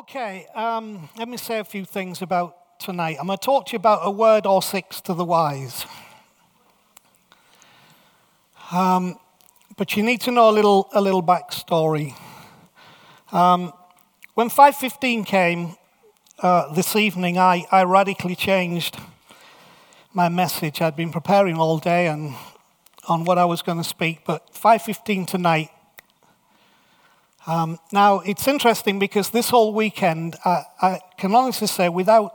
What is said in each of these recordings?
Okay, um, let me say a few things about tonight. I'm going to talk to you about a word or six to the wise. Um, but you need to know a little, a little backstory. Um, when 515 came uh, this evening, I, I radically changed my message. I'd been preparing all day and on what I was going to speak, but 515 tonight um, now, it's interesting because this whole weekend, uh, I can honestly say, without,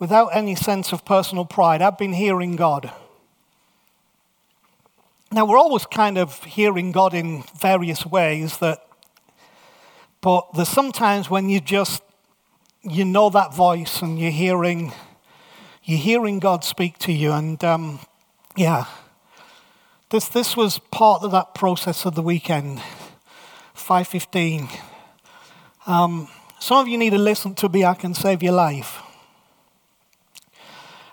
without any sense of personal pride, I've been hearing God. Now, we're always kind of hearing God in various ways, that, but there's sometimes when you just, you know that voice and you're hearing, you're hearing God speak to you. And um, yeah, this, this was part of that process of the weekend. 5.15. Um, some of you need to listen to me. I can save your life.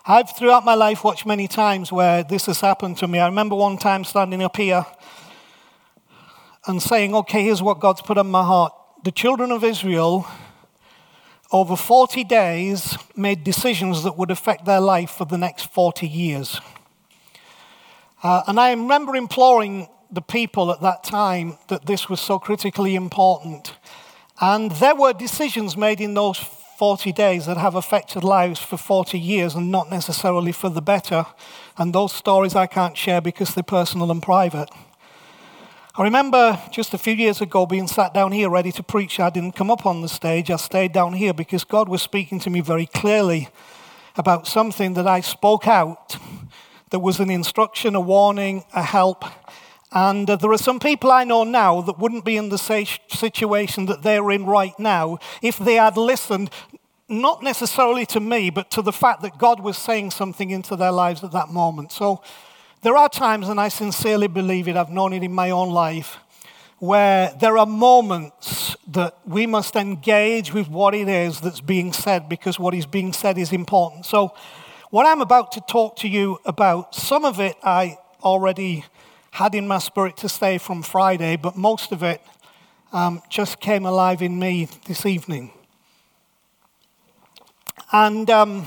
I've throughout my life watched many times where this has happened to me. I remember one time standing up here and saying, okay, here's what God's put on my heart. The children of Israel, over 40 days, made decisions that would affect their life for the next 40 years. Uh, and I remember imploring the people at that time that this was so critically important. And there were decisions made in those 40 days that have affected lives for 40 years and not necessarily for the better. And those stories I can't share because they're personal and private. I remember just a few years ago being sat down here ready to preach. I didn't come up on the stage, I stayed down here because God was speaking to me very clearly about something that I spoke out. There was an instruction, a warning, a help, and uh, there are some people I know now that wouldn't be in the situation that they're in right now if they had listened, not necessarily to me, but to the fact that God was saying something into their lives at that moment. So there are times, and I sincerely believe it, I've known it in my own life, where there are moments that we must engage with what it is that's being said because what is being said is important. So, what I'm about to talk to you about, some of it I already had in my spirit to stay from Friday, but most of it um, just came alive in me this evening. And um,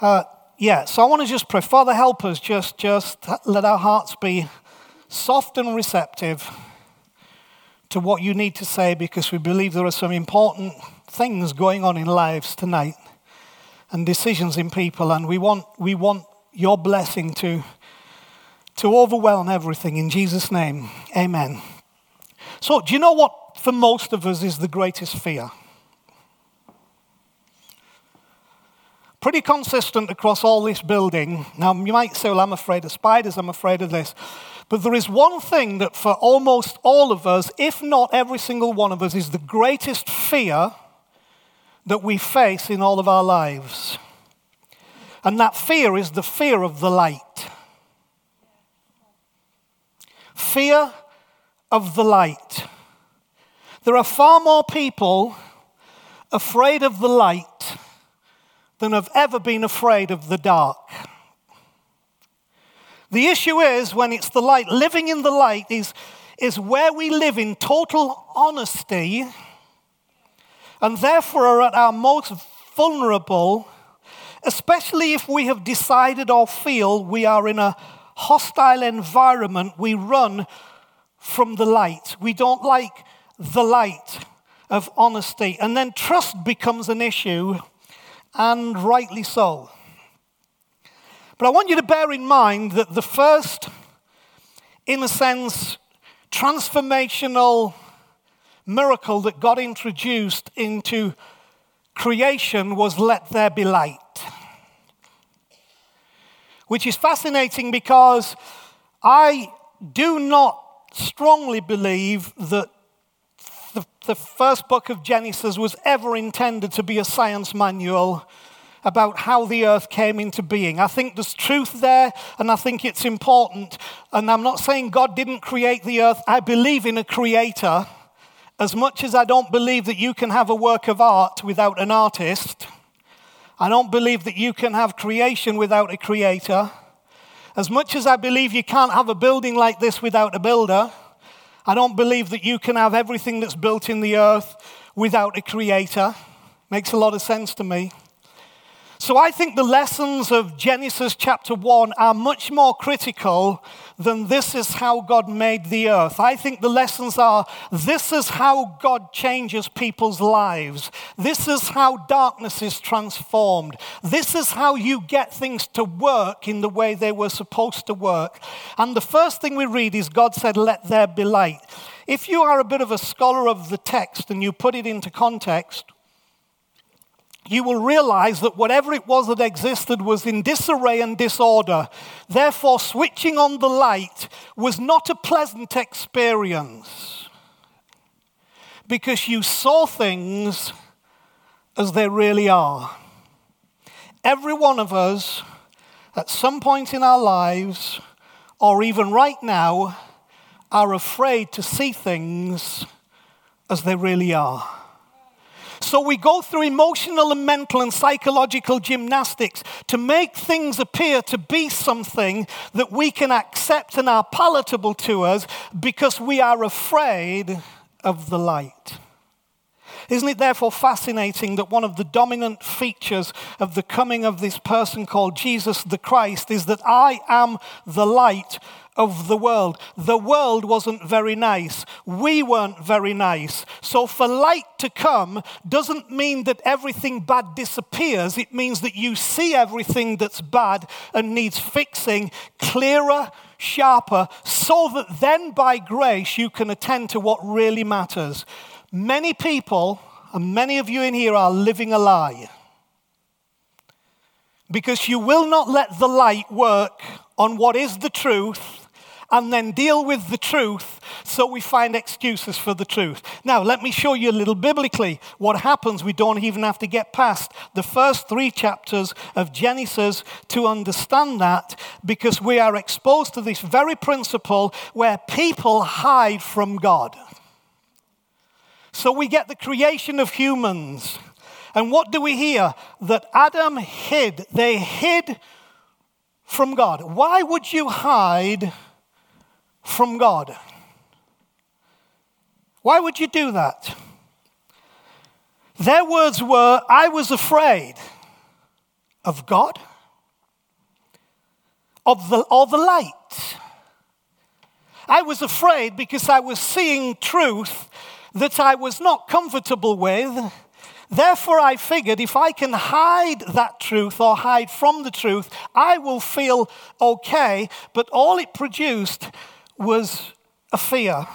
uh, yeah, so I want to just pray. Father, help us. Just, just let our hearts be soft and receptive to what you need to say because we believe there are some important things going on in lives tonight and decisions in people, and we want, we want your blessing to to overwhelm everything in Jesus' name. Amen. So, do you know what for most of us is the greatest fear? Pretty consistent across all this building. Now, you might say, well, I'm afraid of spiders, I'm afraid of this. But there is one thing that for almost all of us, if not every single one of us, is the greatest fear that we face in all of our lives. And that fear is the fear of the light. Fear of the light. There are far more people afraid of the light than have ever been afraid of the dark. The issue is when it's the light, living in the light is, is where we live in total honesty and therefore are at our most vulnerable, especially if we have decided or feel we are in a hostile environment, we run from the light. We don't like the light of honesty. And then trust becomes an issue, and rightly so. But I want you to bear in mind that the first, in a sense, transformational miracle that God introduced into creation was let there be light which is fascinating because I do not strongly believe that the, the first book of Genesis was ever intended to be a science manual about how the earth came into being. I think there's truth there, and I think it's important. And I'm not saying God didn't create the earth, I believe in a creator. As much as I don't believe that you can have a work of art without an artist, I don't believe that you can have creation without a creator. As much as I believe you can't have a building like this without a builder, I don't believe that you can have everything that's built in the earth without a creator. Makes a lot of sense to me. So I think the lessons of Genesis chapter 1 are much more critical than this is how God made the earth. I think the lessons are this is how God changes people's lives. This is how darkness is transformed. This is how you get things to work in the way they were supposed to work. And the first thing we read is God said, Let there be light. If you are a bit of a scholar of the text and you put it into context, you will realize that whatever it was that existed was in disarray and disorder. Therefore, switching on the light was not a pleasant experience because you saw things as they really are. Every one of us, at some point in our lives, or even right now, are afraid to see things as they really are. So we go through emotional and mental and psychological gymnastics to make things appear to be something that we can accept and are palatable to us because we are afraid of the light. Isn't it therefore fascinating that one of the dominant features of the coming of this person called Jesus the Christ is that I am the light of the world. The world wasn't very nice. We weren't very nice. So, for light to come doesn't mean that everything bad disappears. It means that you see everything that's bad and needs fixing clearer, sharper, so that then by grace you can attend to what really matters. Many people, and many of you in here, are living a lie. Because you will not let the light work on what is the truth and then deal with the truth so we find excuses for the truth. Now, let me show you a little biblically what happens. We don't even have to get past the first three chapters of Genesis to understand that because we are exposed to this very principle where people hide from God. So we get the creation of humans. And what do we hear? That Adam hid. They hid from God. Why would you hide from God. Why would you do that? Their words were, I was afraid of God, of the, of the light. I was afraid because I was seeing truth that I was not comfortable with. Therefore, I figured if I can hide that truth or hide from the truth, I will feel okay. But all it produced was a fear.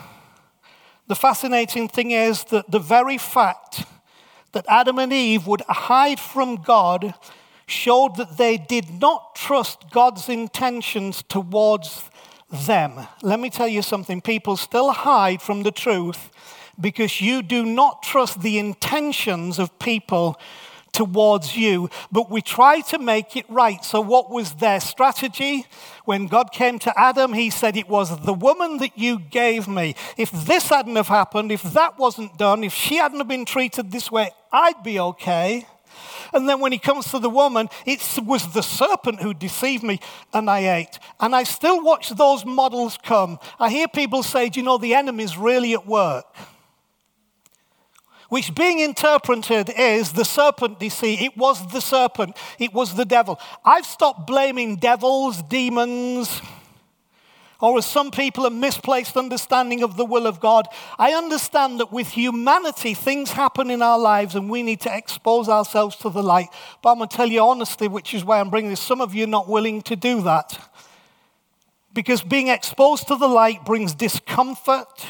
The fascinating thing is that the very fact that Adam and Eve would hide from God showed that they did not trust God's intentions towards them. Let me tell you something people still hide from the truth because you do not trust the intentions of people towards you, but we try to make it right. So, what was their strategy? When God came to Adam, he said, It was the woman that you gave me. If this hadn't have happened, if that wasn't done, if she hadn't have been treated this way, I'd be okay. And then when he comes to the woman, it was the serpent who deceived me and I ate. And I still watch those models come. I hear people say, Do you know, the enemy's really at work which being interpreted is the serpent deceit. It was the serpent, it was the devil. I've stopped blaming devils, demons, or as some people a misplaced understanding of the will of God. I understand that with humanity, things happen in our lives and we need to expose ourselves to the light. But I'm going to tell you honestly, which is why I'm bringing this, some of you are not willing to do that. Because being exposed to the light brings discomfort,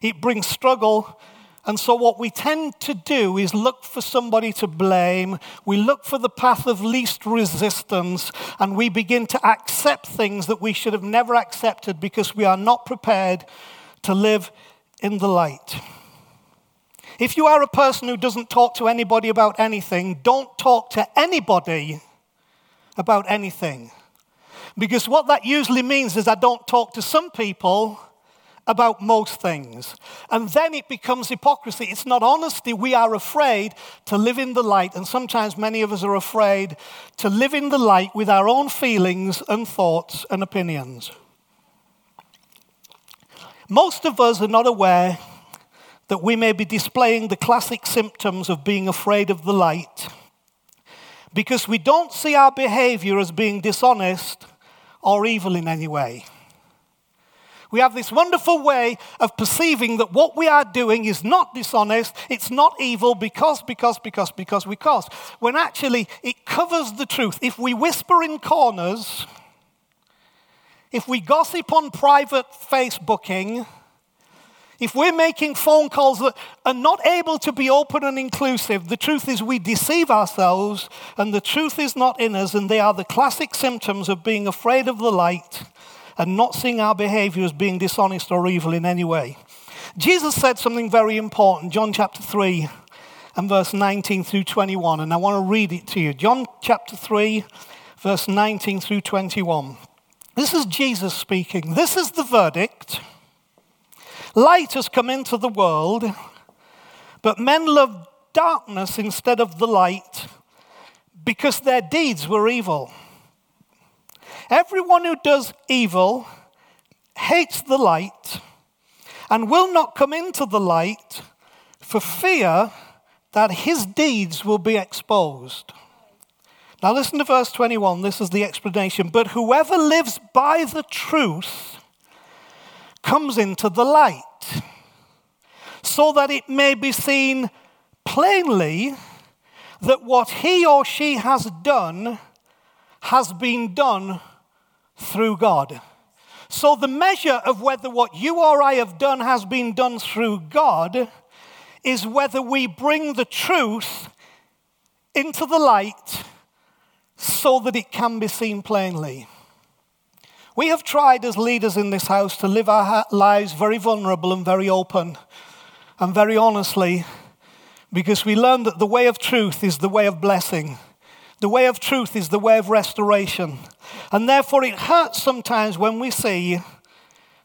it brings struggle, and so, what we tend to do is look for somebody to blame. We look for the path of least resistance, and we begin to accept things that we should have never accepted because we are not prepared to live in the light. If you are a person who doesn't talk to anybody about anything, don't talk to anybody about anything. Because what that usually means is I don't talk to some people about most things. And then it becomes hypocrisy. It's not honesty. We are afraid to live in the light. And sometimes many of us are afraid to live in the light with our own feelings and thoughts and opinions. Most of us are not aware that we may be displaying the classic symptoms of being afraid of the light because we don't see our behavior as being dishonest or evil in any way. We have this wonderful way of perceiving that what we are doing is not dishonest, it's not evil because, because, because, because, we because, when actually it covers the truth. If we whisper in corners, if we gossip on private Facebooking, if we're making phone calls that are not able to be open and inclusive, the truth is we deceive ourselves and the truth is not in us, and they are the classic symptoms of being afraid of the light and not seeing our behavior as being dishonest or evil in any way. Jesus said something very important, John chapter 3 and verse 19 through 21, and I want to read it to you. John chapter 3, verse 19 through 21. This is Jesus speaking. This is the verdict. Light has come into the world, but men love darkness instead of the light because their deeds were evil. Everyone who does evil hates the light and will not come into the light for fear that his deeds will be exposed. Now, listen to verse 21. This is the explanation. But whoever lives by the truth comes into the light, so that it may be seen plainly that what he or she has done has been done through God. So, the measure of whether what you or I have done has been done through God is whether we bring the truth into the light so that it can be seen plainly. We have tried as leaders in this house to live our lives very vulnerable and very open and very honestly because we learned that the way of truth is the way of blessing. The way of truth is the way of restoration. And therefore, it hurts sometimes when we see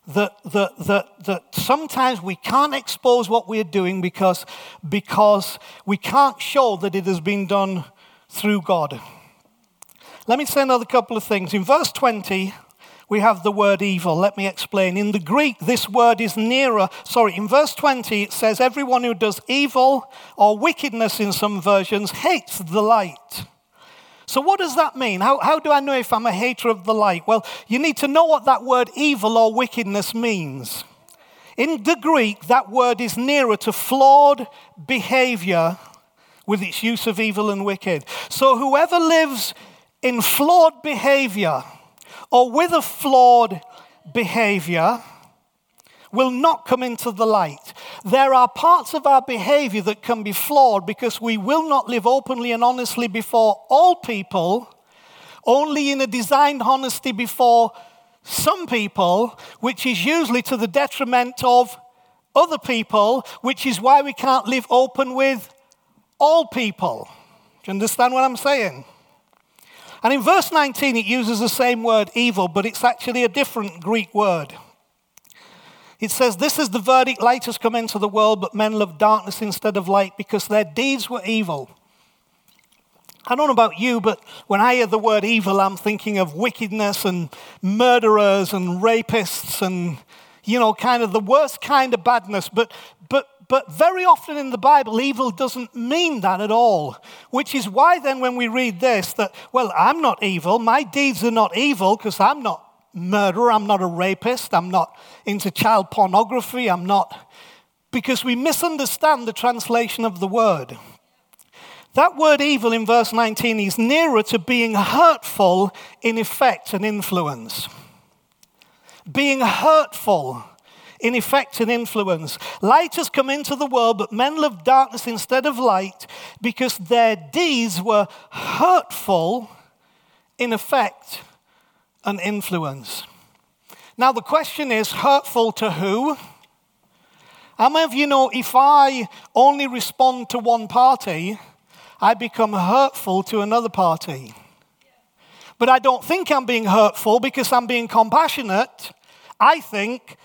that, that, that, that sometimes we can't expose what we're doing because, because we can't show that it has been done through God. Let me say another couple of things. In verse 20, we have the word evil. Let me explain. In the Greek, this word is nearer. Sorry, in verse 20, it says, Everyone who does evil or wickedness in some versions hates the light. So, what does that mean? How, how do I know if I'm a hater of the light? Well, you need to know what that word evil or wickedness means. In the Greek, that word is nearer to flawed behavior with its use of evil and wicked. So, whoever lives in flawed behavior or with a flawed behavior will not come into the light. There are parts of our behavior that can be flawed because we will not live openly and honestly before all people, only in a designed honesty before some people, which is usually to the detriment of other people, which is why we can't live open with all people. Do you understand what I'm saying? And in verse 19, it uses the same word, evil, but it's actually a different Greek word. It says, This is the verdict light has come into the world, but men love darkness instead of light because their deeds were evil. I don't know about you, but when I hear the word evil, I'm thinking of wickedness and murderers and rapists and, you know, kind of the worst kind of badness. But, but but very often in the Bible, evil doesn't mean that at all. Which is why then when we read this, that, well, I'm not evil, my deeds are not evil because I'm not murderer, I'm not a rapist, I'm not into child pornography, I'm not, because we misunderstand the translation of the word. That word evil in verse 19 is nearer to being hurtful in effect and influence. Being hurtful in effect and influence. Light has come into the world, but men love darkness instead of light because their deeds were hurtful in effect and influence. Now, the question is hurtful to who How many of you know if I only respond to one party, I become hurtful to another party? But I don't think I'm being hurtful because I'm being compassionate. I think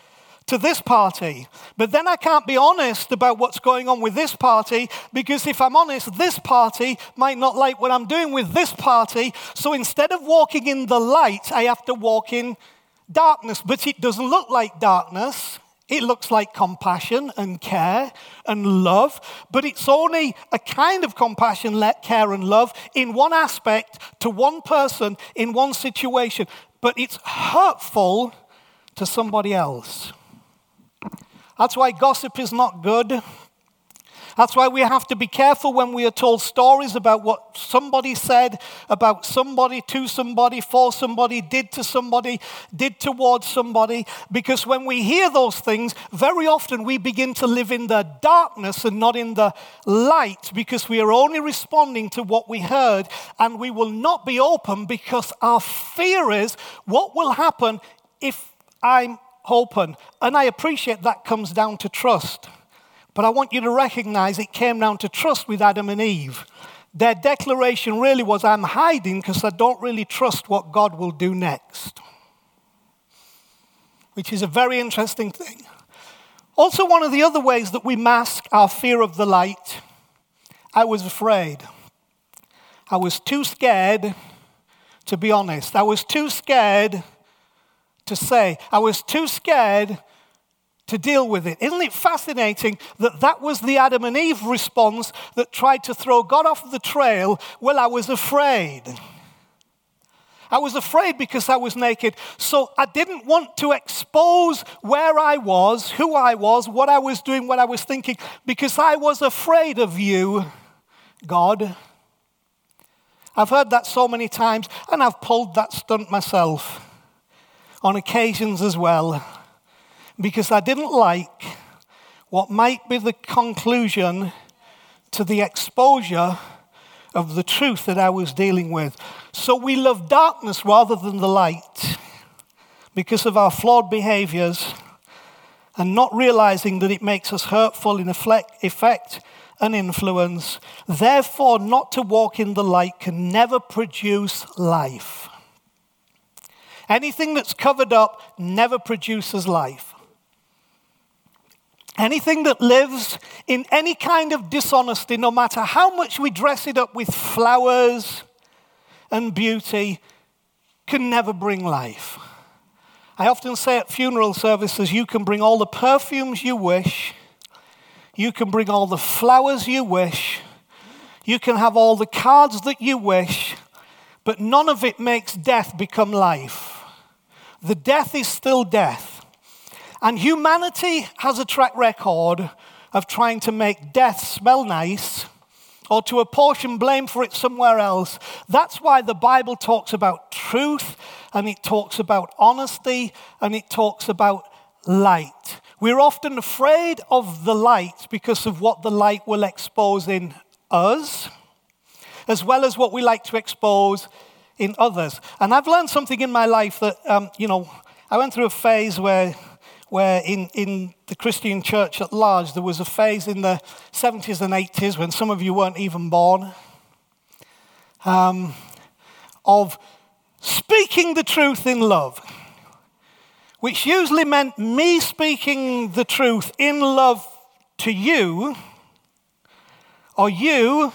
to this party. But then I can't be honest about what's going on with this party because if I'm honest, this party might not like what I'm doing with this party. So instead of walking in the light, I have to walk in darkness. But it doesn't look like darkness. It looks like compassion and care and love, but it's only a kind of compassion, let care, and love in one aspect to one person in one situation, but it's hurtful to somebody else. That's why gossip is not good. That's why we have to be careful when we are told stories about what somebody said about somebody to somebody, for somebody, did to somebody, did towards somebody. Because when we hear those things, very often we begin to live in the darkness and not in the light because we are only responding to what we heard and we will not be open because our fear is what will happen if I'm open. And I appreciate that comes down to trust. But I want you to recognize it came down to trust with Adam and Eve. Their declaration really was I'm hiding because I don't really trust what God will do next. Which is a very interesting thing. Also, one of the other ways that we mask our fear of the light, I was afraid. I was too scared to be honest. I was too scared to say. I was too scared to deal with it. Isn't it fascinating that that was the Adam and Eve response that tried to throw God off the trail? Well, I was afraid. I was afraid because I was naked. So I didn't want to expose where I was, who I was, what I was doing, what I was thinking, because I was afraid of you, God. I've heard that so many times, and I've pulled that stunt myself on occasions as well because I didn't like what might be the conclusion to the exposure of the truth that I was dealing with. So we love darkness rather than the light because of our flawed behaviors and not realizing that it makes us hurtful in effect and influence. Therefore, not to walk in the light can never produce life. Anything that's covered up never produces life. Anything that lives in any kind of dishonesty, no matter how much we dress it up with flowers and beauty, can never bring life. I often say at funeral services, you can bring all the perfumes you wish, you can bring all the flowers you wish, you can have all the cards that you wish, but none of it makes death become life. The death is still death. And humanity has a track record of trying to make death smell nice or to apportion blame for it somewhere else. That's why the Bible talks about truth and it talks about honesty and it talks about light. We're often afraid of the light because of what the light will expose in us, as well as what we like to expose in others. And I've learned something in my life that, um, you know, I went through a phase where where in, in the Christian church at large, there was a phase in the 70s and 80s when some of you weren't even born um, of speaking the truth in love, which usually meant me speaking the truth in love to you, or you,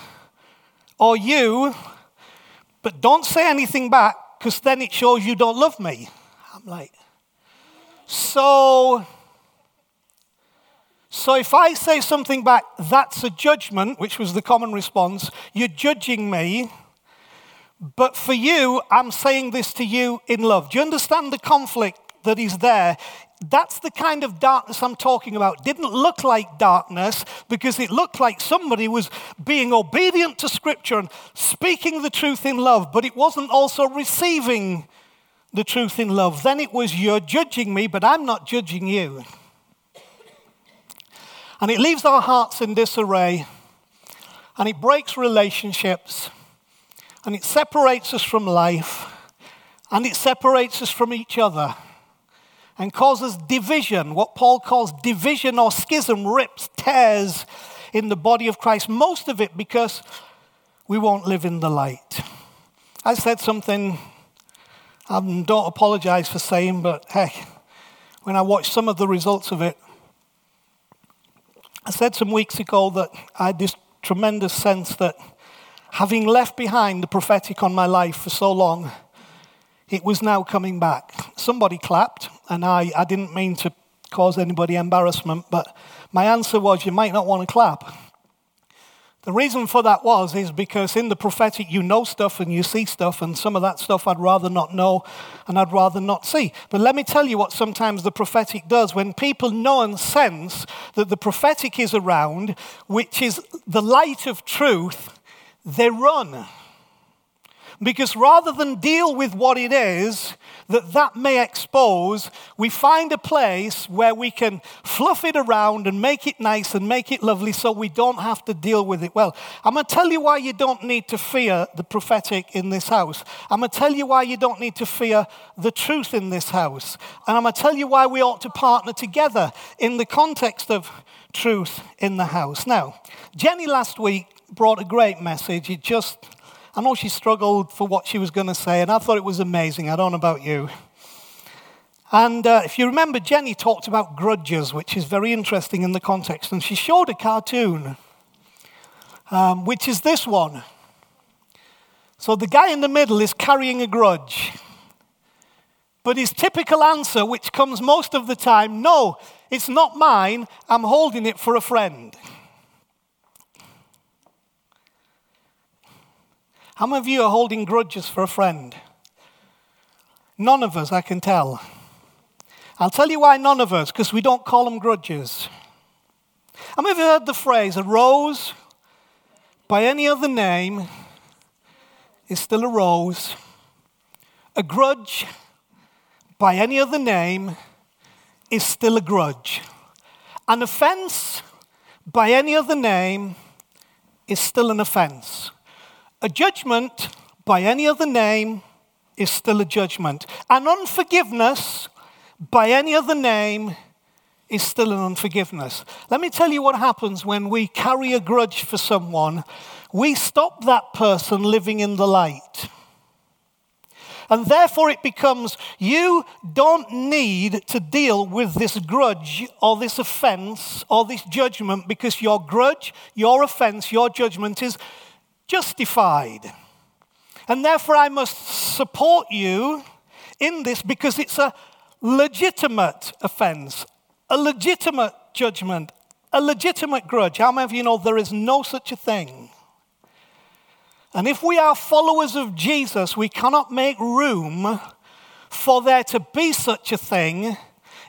or you, but don't say anything back because then it shows you don't love me. I'm like, so, so if I say something back, that's a judgment, which was the common response. You're judging me. But for you, I'm saying this to you in love. Do you understand the conflict that is there? That's the kind of darkness I'm talking about. Didn't look like darkness because it looked like somebody was being obedient to Scripture and speaking the truth in love, but it wasn't also receiving the truth in love. Then it was, You're judging me, but I'm not judging you. And it leaves our hearts in disarray, and it breaks relationships, and it separates us from life, and it separates us from each other. And causes division, what Paul calls division or schism, rips, tears in the body of Christ. Most of it because we won't live in the light. I said something I don't apologize for saying, but hey, when I watched some of the results of it, I said some weeks ago that I had this tremendous sense that having left behind the prophetic on my life for so long, it was now coming back. Somebody clapped, and I, I didn't mean to cause anybody embarrassment, but my answer was, You might not want to clap. The reason for that was is because in the prophetic you know stuff and you see stuff and some of that stuff I'd rather not know and I'd rather not see. But let me tell you what sometimes the prophetic does when people know and sense that the prophetic is around, which is the light of truth, they run. Because rather than deal with what it is that that may expose, we find a place where we can fluff it around and make it nice and make it lovely so we don't have to deal with it. Well, I'm going to tell you why you don't need to fear the prophetic in this house. I'm going to tell you why you don't need to fear the truth in this house. And I'm going to tell you why we ought to partner together in the context of truth in the house. Now, Jenny last week brought a great message. It just I know she struggled for what she was going to say, and I thought it was amazing. I don't know about you. And uh, if you remember, Jenny talked about grudges, which is very interesting in the context. And she showed a cartoon, um, which is this one. So the guy in the middle is carrying a grudge. But his typical answer, which comes most of the time, no, it's not mine, I'm holding it for a friend. How many of you are holding grudges for a friend? None of us, I can tell. I'll tell you why none of us, because we don't call them grudges. Of you heard the phrase, a rose by any other name is still a rose? A grudge by any other name is still a grudge. An offense by any other name is still an offense. A judgment by any other name is still a judgment. An unforgiveness by any other name is still an unforgiveness. Let me tell you what happens when we carry a grudge for someone. We stop that person living in the light. And therefore, it becomes you don't need to deal with this grudge or this offense or this judgment because your grudge, your offense, your judgment is justified. And therefore, I must support you in this because it's a legitimate offense, a legitimate judgment, a legitimate grudge. How many of you know there is no such a thing? And if we are followers of Jesus, we cannot make room for there to be such a thing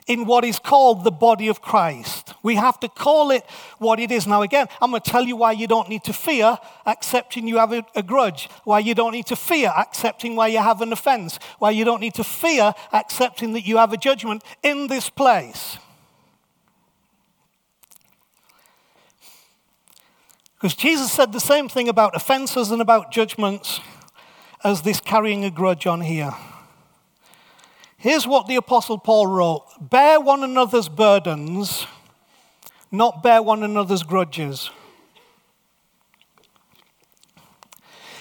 in what is called the body of Christ. We have to call it what it is. Now, again, I'm going to tell you why you don't need to fear accepting you have a, a, grudge, why you don't need to fear accepting why you have an offense, why you don't need to fear accepting that you have a judgment in this place. Because Jesus said the same thing about offenses and about judgments as this carrying a grudge on here. Here's what the Apostle Paul wrote Bear one another's burdens, not bear one another's grudges.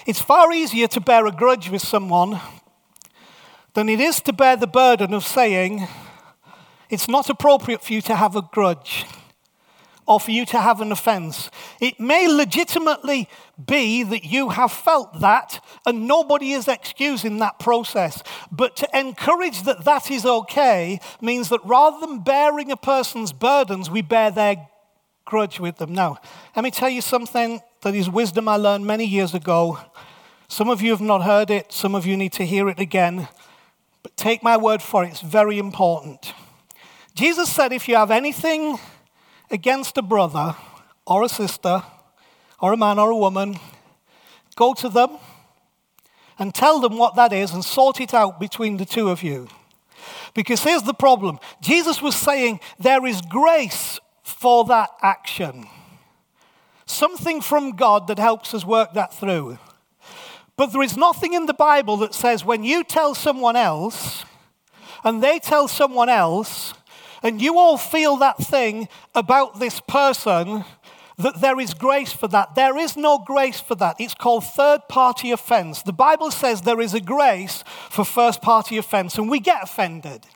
It's far easier to bear a grudge with someone than it is to bear the burden of saying, It's not appropriate for you to have a grudge or for you to have an offense. It may legitimately be that you have felt that, and nobody is excusing that process. But to encourage that that is okay means that rather than bearing a person's burdens, we bear their grudge with them. Now, let me tell you something that is wisdom I learned many years ago. Some of you have not heard it, some of you need to hear it again. But take my word for it, it's very important. Jesus said, if you have anything against a brother or a sister or a man or a woman, go to them and tell them what that is and sort it out between the two of you. Because here's the problem Jesus was saying there is grace for that action, something from God that helps us work that through. But there is nothing in the Bible that says when you tell someone else and they tell someone else, and you all feel that thing about this person, that there is grace for that. There is no grace for that. It's called third party offense. The Bible says there is a grace for first party offense, and we get offended.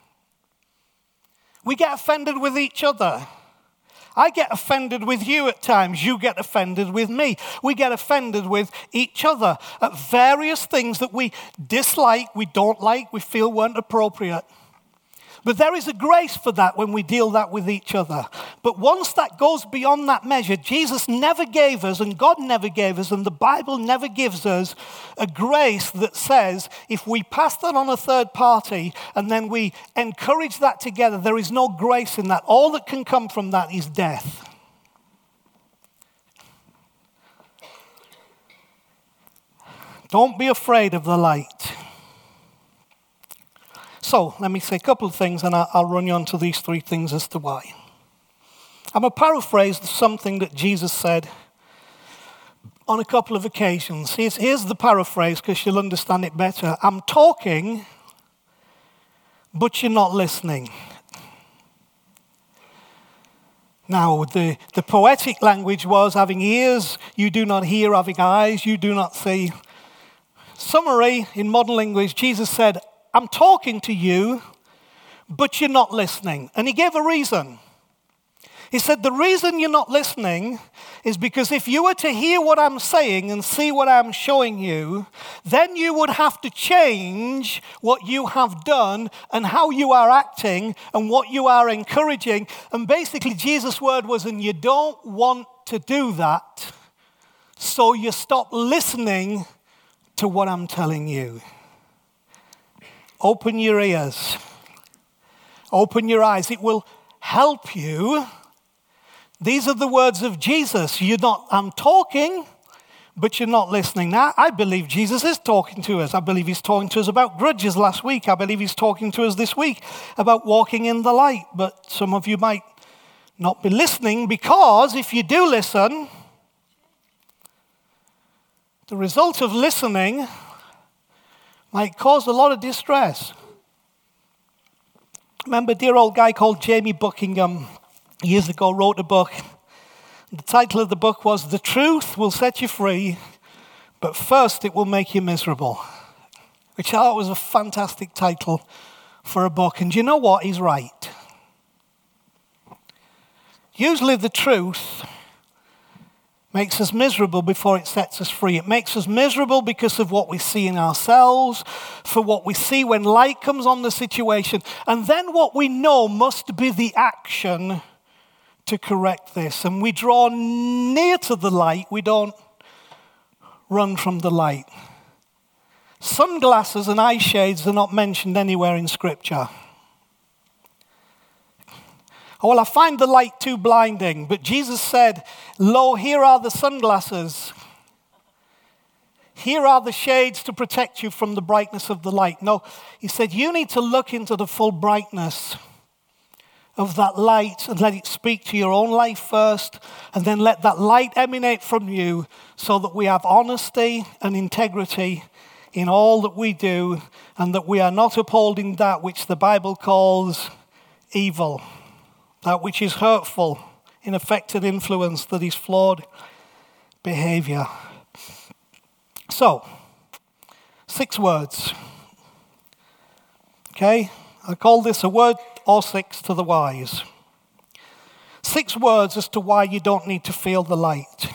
We get offended with each other. I get offended with you at times. You get offended with me. We get offended with each other at various things that we dislike, we don't like, we feel weren't appropriate. But there is a grace for that when we deal that with each other. But once that goes beyond that measure, Jesus never gave us, and God never gave us, and the Bible never gives us a grace that says if we pass that on a third party and then we encourage that together, there is no grace in that. All that can come from that is death. Don't be afraid of the light. So, let me say a couple of things and I'll run you on to these three things as to why. I'm going to paraphrase something that Jesus said on a couple of occasions. Here's, here's the paraphrase because you'll understand it better. I'm talking, but you're not listening. Now, the, the poetic language was having ears, you do not hear, having eyes, you do not see. Summary in modern language, Jesus said, I'm talking to you, but you're not listening. And he gave a reason. He said, The reason you're not listening is because if you were to hear what I'm saying and see what I'm showing you, then you would have to change what you have done and how you are acting and what you are encouraging. And basically, Jesus' word was, And you don't want to do that, so you stop listening to what I'm telling you. Open your ears. Open your eyes. It will help you. These are the words of Jesus. You're not, I'm talking, but you're not listening. Now, I believe Jesus is talking to us. I believe he's talking to us about grudges last week. I believe he's talking to us this week about walking in the light. But some of you might not be listening because if you do listen, the result of listening might cause a lot of distress. Remember, a dear old guy called Jamie Buckingham um, years ago wrote a book. The title of the book was The Truth Will Set You Free, but First It Will Make You Miserable, which I thought was a fantastic title for a book. And you know what? He's right. Usually, the truth makes us miserable before it sets us free. It makes us miserable because of what we see in ourselves, for what we see when light comes on the situation, and then what we know must be the action to correct this. And we draw near to the light, we don't run from the light. Sunglasses and eye shades are not mentioned anywhere in Scripture. Oh, well, I find the light too blinding. But Jesus said, Lo, here are the sunglasses. Here are the shades to protect you from the brightness of the light. No, he said, You need to look into the full brightness of that light and let it speak to your own life first, and then let that light emanate from you so that we have honesty and integrity in all that we do, and that we are not upholding that which the Bible calls evil that which is hurtful, ineffective influence, that is flawed behavior. So, six words. Okay? I call this a word or six to the wise. Six words as to why you don't need to feel the light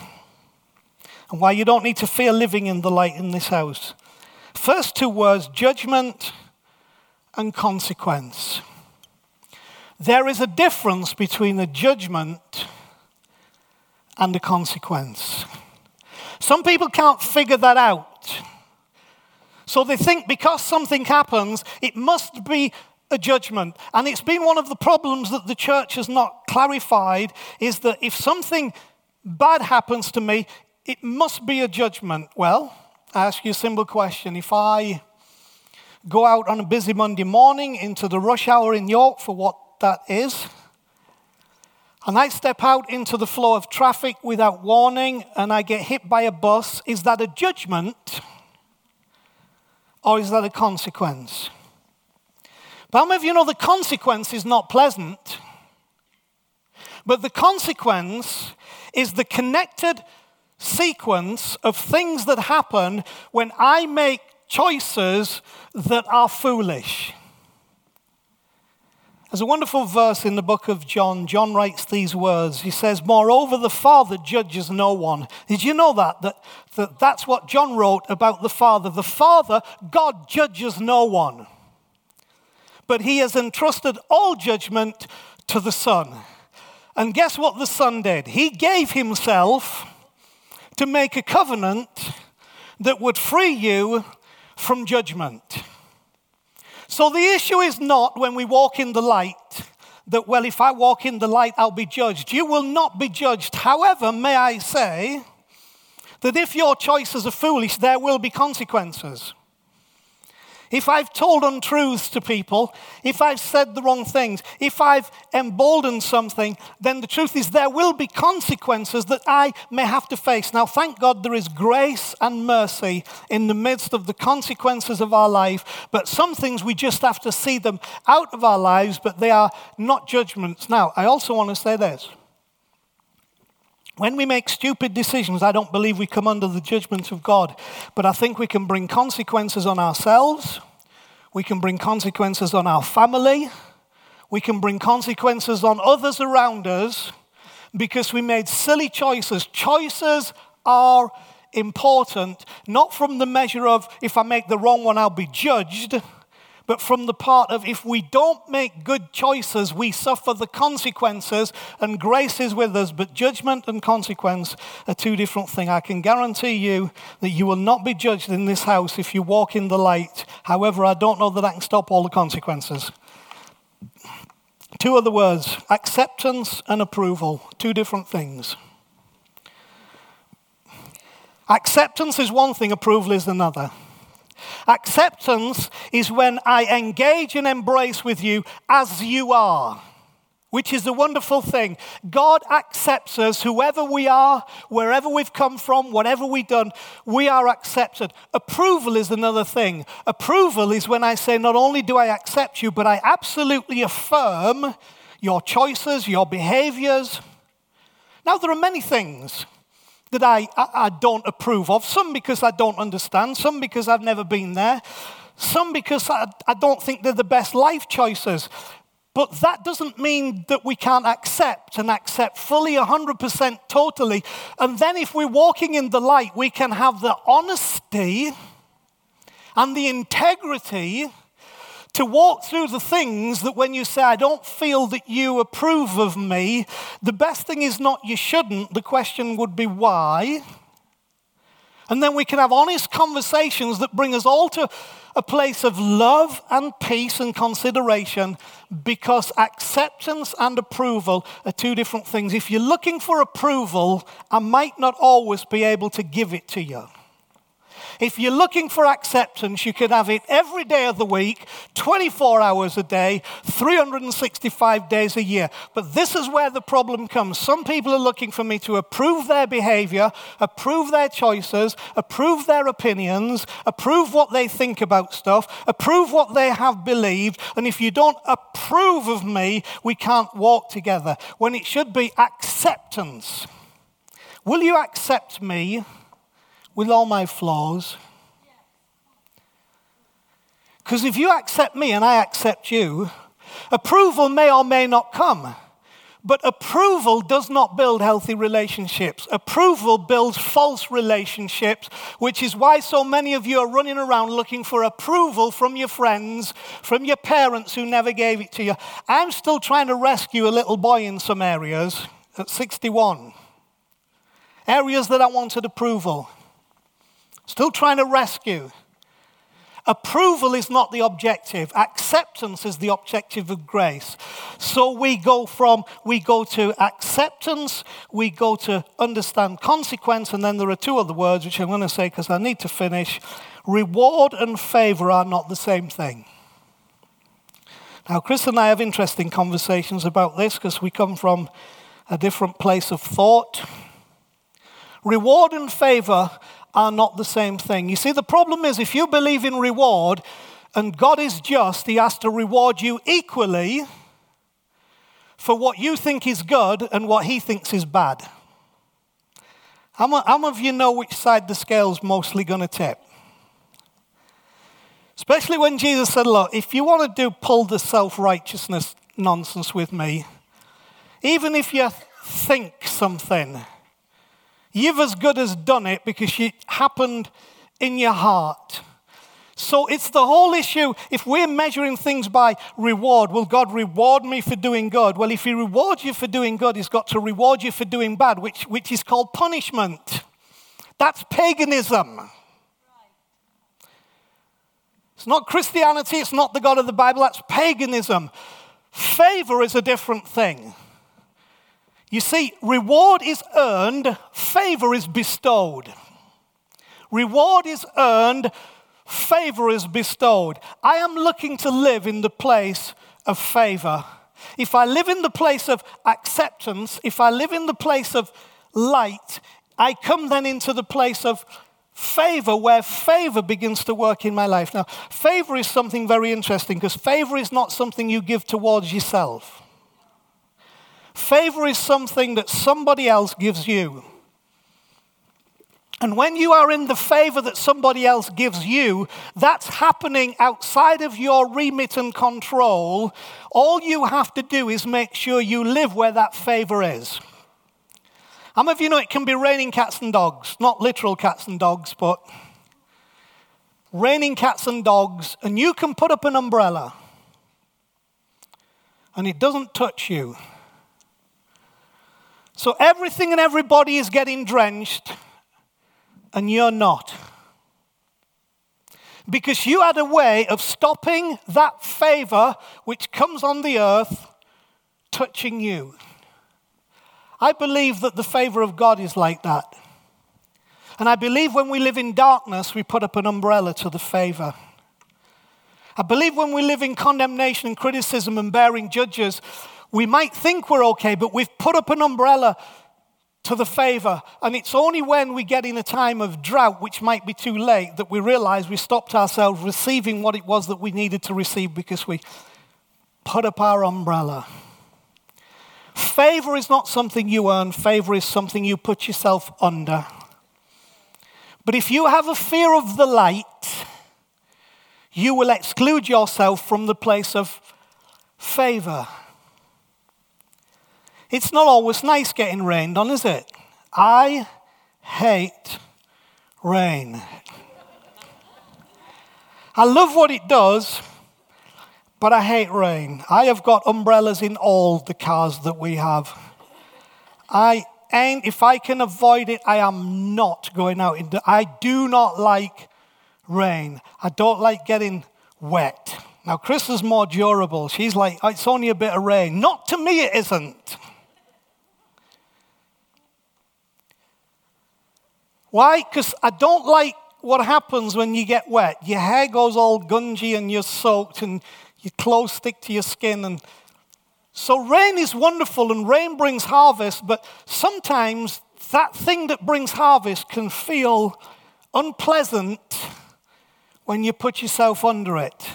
and why you don't need to fear living in the light in this house. First two words judgment and consequence. There is a difference between a judgment and a consequence. Some people can't figure that out. So they think because something happens, it must be a judgment. And it's been one of the problems that the church has not clarified is that if something bad happens to me, it must be a judgment. Well, I ask you a simple question. If I go out on a busy Monday morning into the rush hour in York for what that is. And I step out into the flow of traffic without warning and I get hit by a bus. Is that a judgment or is that a consequence? But how many of you know the consequence is not pleasant? But the consequence is the connected sequence of things that happen when I make choices that are foolish. There's a wonderful verse in the book of John. John writes these words. He says, Moreover, the Father judges no one. Did you know that? that? That that's what John wrote about the Father. The Father, God judges no one. But he has entrusted all judgment to the Son. And guess what the Son did? He gave himself to make a covenant that would free you from judgment. So the issue is not when we walk in the light that, well, if I walk in the light, I'll be judged. You will not be judged. However, may I say that if your choices are foolish, there will be consequences. If I've told untruths to people, if I've said the wrong things, if I've emboldened something, then the truth is there will be consequences that I may have to face. Now, thank God there is grace and mercy in the midst of the consequences of our life, but some things we just have to see them out of our lives, but they are not judgments. Now, I also want to say this. When we make stupid decisions, I don't believe we come under the judgment of God. But I think we can bring consequences on ourselves. We can bring consequences on our family. We can bring consequences on others around us because we made silly choices. Choices are important, not from the measure of if I make the wrong one, I'll be judged but from the part of if we don't make good choices, we suffer the consequences, and grace is with us, but judgment and consequence are two different things. I can guarantee you that you will not be judged in this house if you walk in the light. However, I don't know that I can stop all the consequences. Two other words acceptance and approval, two different things. Acceptance is one thing, approval is another. Acceptance is when I engage and embrace with you as you are, which is a wonderful thing. God accepts us, whoever we are, wherever we've come from, whatever we've done, we are accepted. Approval is another thing. Approval is when I say, not only do I accept you, but I absolutely affirm your choices, your behaviors. Now, there are many things that I, I, I don't approve of. Some because I don't understand, some because I've never been there, some because I, I don't think they're the best life choices. But that doesn't mean that we can't accept and accept fully, 100% totally. And then, if we're walking in the light, we can have the honesty and the integrity to walk through the things that when you say, I don't feel that you approve of me, the best thing is not you shouldn't. The question would be why. And then we can have honest conversations that bring us all to a place of love and peace and consideration because acceptance and approval are two different things. If you're looking for approval, I might not always be able to give it to you. If you're looking for acceptance, you can have it every day of the week, 24 hours a day, 365 days a year. But this is where the problem comes. Some people are looking for me to approve their behavior, approve their choices, approve their opinions, approve what they think about stuff, approve what they have believed. And if you don't approve of me, we can't walk together. When it should be acceptance. Will you accept me? With all my flaws. Because if you accept me and I accept you, approval may or may not come. But approval does not build healthy relationships. Approval builds false relationships, which is why so many of you are running around looking for approval from your friends, from your parents who never gave it to you. I'm still trying to rescue a little boy in some areas at 61. Areas that I wanted approval. Still trying to rescue. Approval is not the objective. Acceptance is the objective of grace. So we go from, we go to acceptance, we go to understand consequence, and then there are two other words which I'm going to say because I need to finish. Reward and favor are not the same thing. Now, Chris and I have interesting conversations about this because we come from a different place of thought. Reward and favor are not the same thing. You see, the problem is if you believe in reward, and God is just, He has to reward you equally for what you think is good and what He thinks is bad. How many of you know which side the scale's mostly going to tip? Especially when Jesus said, Look, if you want to do pull the self righteousness nonsense with me, even if you think something, you've as good as done it because it happened in your heart. So it's the whole issue. If we're measuring things by reward, will God reward me for doing good? Well, if He rewards you for doing good, He's got to reward you for doing bad, which, which is called punishment. That's paganism. It's not Christianity, it's not the God of the Bible, that's paganism. Favor is a different thing. You see, reward is earned, favor is bestowed. Reward is earned, favor is bestowed. I am looking to live in the place of favor. If I live in the place of acceptance, if I live in the place of light, I come then into the place of favor where favor begins to work in my life. Now, favor is something very interesting because favor is not something you give towards yourself. Favor is something that somebody else gives you. And when you are in the favor that somebody else gives you, that's happening outside of your remit and control. All you have to do is make sure you live where that favor is. Many of you know it can be raining cats and dogs? Not literal cats and dogs, but raining cats and dogs, and you can put up an umbrella and it doesn't touch you. So everything and everybody is getting drenched and you're not. Because you had a way of stopping that favor which comes on the earth touching you. I believe that the favor of God is like that. And I believe when we live in darkness, we put up an umbrella to the favor. I believe when we live in condemnation and criticism and bearing judges, we might think we're okay, but we've put up an umbrella to the favor. And it's only when we get in a time of drought, which might be too late, that we realize we stopped ourselves receiving what it was that we needed to receive because we put up our umbrella. Favor is not something you earn, favor is something you put yourself under. But if you have a fear of the light, you will exclude yourself from the place of favor. It's not always nice getting rained on, is it? I hate rain. I love what it does, but I hate rain. I have got umbrellas in all the cars that we have. I and if I can avoid it, I am not going out. Into, I do not like rain. I don't like getting wet. Now, Chris is more durable. She's like, oh, it's only a bit of rain. Not to me, it isn't. Why? Because I don't like what happens when you get wet. Your hair goes all gungy and you're soaked and your clothes stick to your skin. And so rain is wonderful and rain brings harvest, but sometimes that thing that brings harvest can feel unpleasant when you put yourself under it.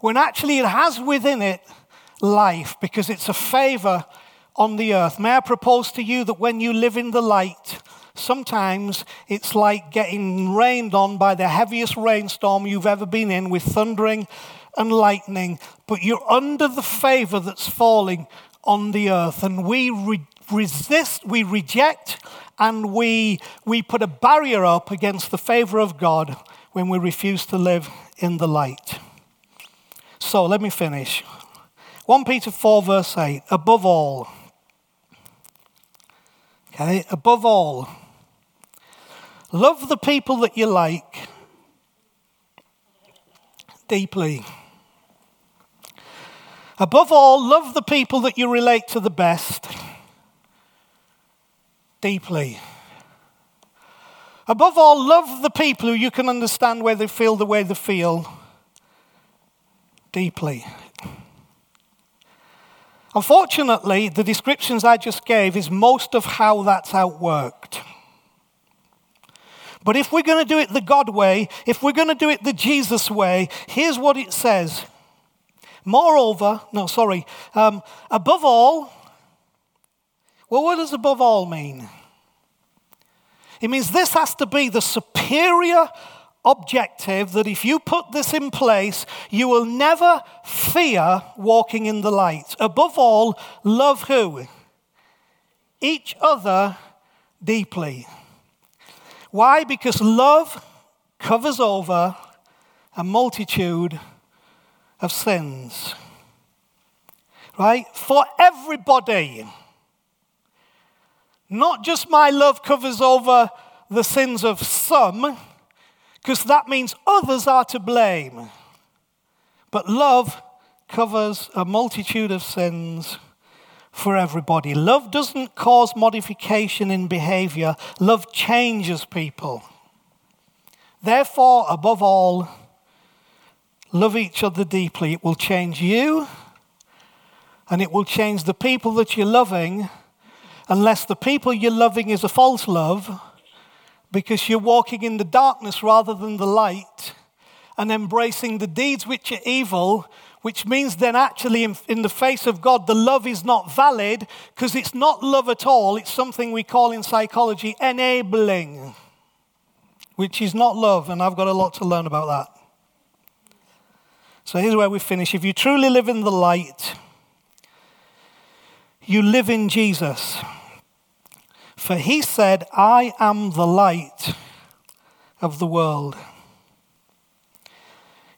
When actually it has within it life because it's a favor on the earth. May I propose to you that when you live in the light, Sometimes it's like getting rained on by the heaviest rainstorm you've ever been in with thundering and lightning, but you're under the favor that's falling on the earth. And we re- resist, we reject, and we, we put a barrier up against the favor of God when we refuse to live in the light. So let me finish. 1 Peter 4, verse 8 above all, okay, above all, Love the people that you like deeply. Above all, love the people that you relate to the best deeply. Above all, love the people who you can understand where they feel the way they feel deeply. Unfortunately, the descriptions I just gave is most of how that's outworked. But if we're going to do it the God way, if we're going to do it the Jesus way, here's what it says. Moreover, no, sorry, um, above all, well, what does above all mean? It means this has to be the superior objective that if you put this in place, you will never fear walking in the light. Above all, love who? Each other deeply. Why? Because love covers over a multitude of sins. Right? For everybody. Not just my love covers over the sins of some, because that means others are to blame. But love covers a multitude of sins for everybody. Love doesn't cause modification in behavior, love changes people. Therefore, above all, love each other deeply. It will change you and it will change the people that you're loving unless the people you're loving is a false love because you're walking in the darkness rather than the light and embracing the deeds which are evil, which means then actually in, in the face of God, the love is not valid because it's not love at all. It's something we call in psychology enabling, which is not love, and I've got a lot to learn about that. So here's where we finish. If you truly live in the light, you live in Jesus. For he said, I am the light of the world.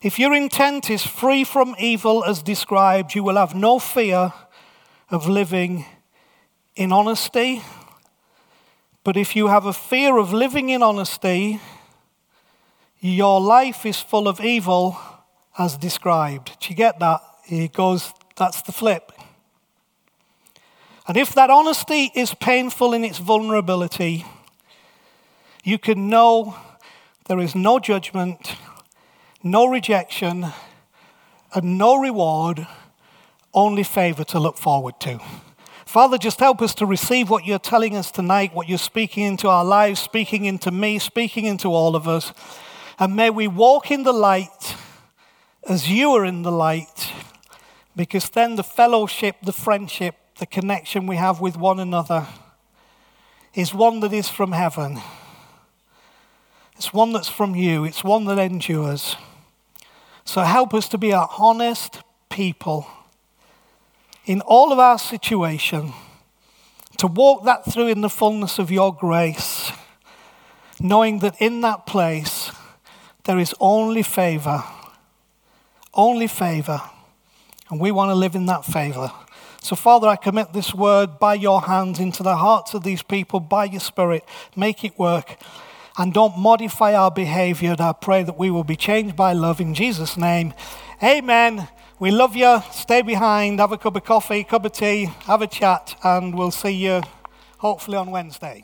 If your intent is free from evil as described, you will have no fear of living in honesty. But if you have a fear of living in honesty, your life is full of evil as described. Do you get that? He goes, that's the flip. And if that honesty is painful in its vulnerability, you can know there is no judgment, no rejection, and no reward, only favor to look forward to. Father, just help us to receive what you're telling us tonight, what you're speaking into our lives, speaking into me, speaking into all of us. And may we walk in the light as you are in the light, because then the fellowship, the friendship, the connection we have with one another is one that is from heaven. It's one that's from you. It's one that endures. So help us to be an honest people in all of our situation, to walk that through in the fullness of your grace, knowing that in that place there is only favor. Only favor. And we want to live in that favor. So, Father, I commit this word by your hands into the hearts of these people, by your Spirit. Make it work. And don't modify our behavior. And I pray that we will be changed by love in Jesus' name. Amen. We love you. Stay behind. Have a cup of coffee, cup of tea, have a chat, and we'll see you hopefully on Wednesday.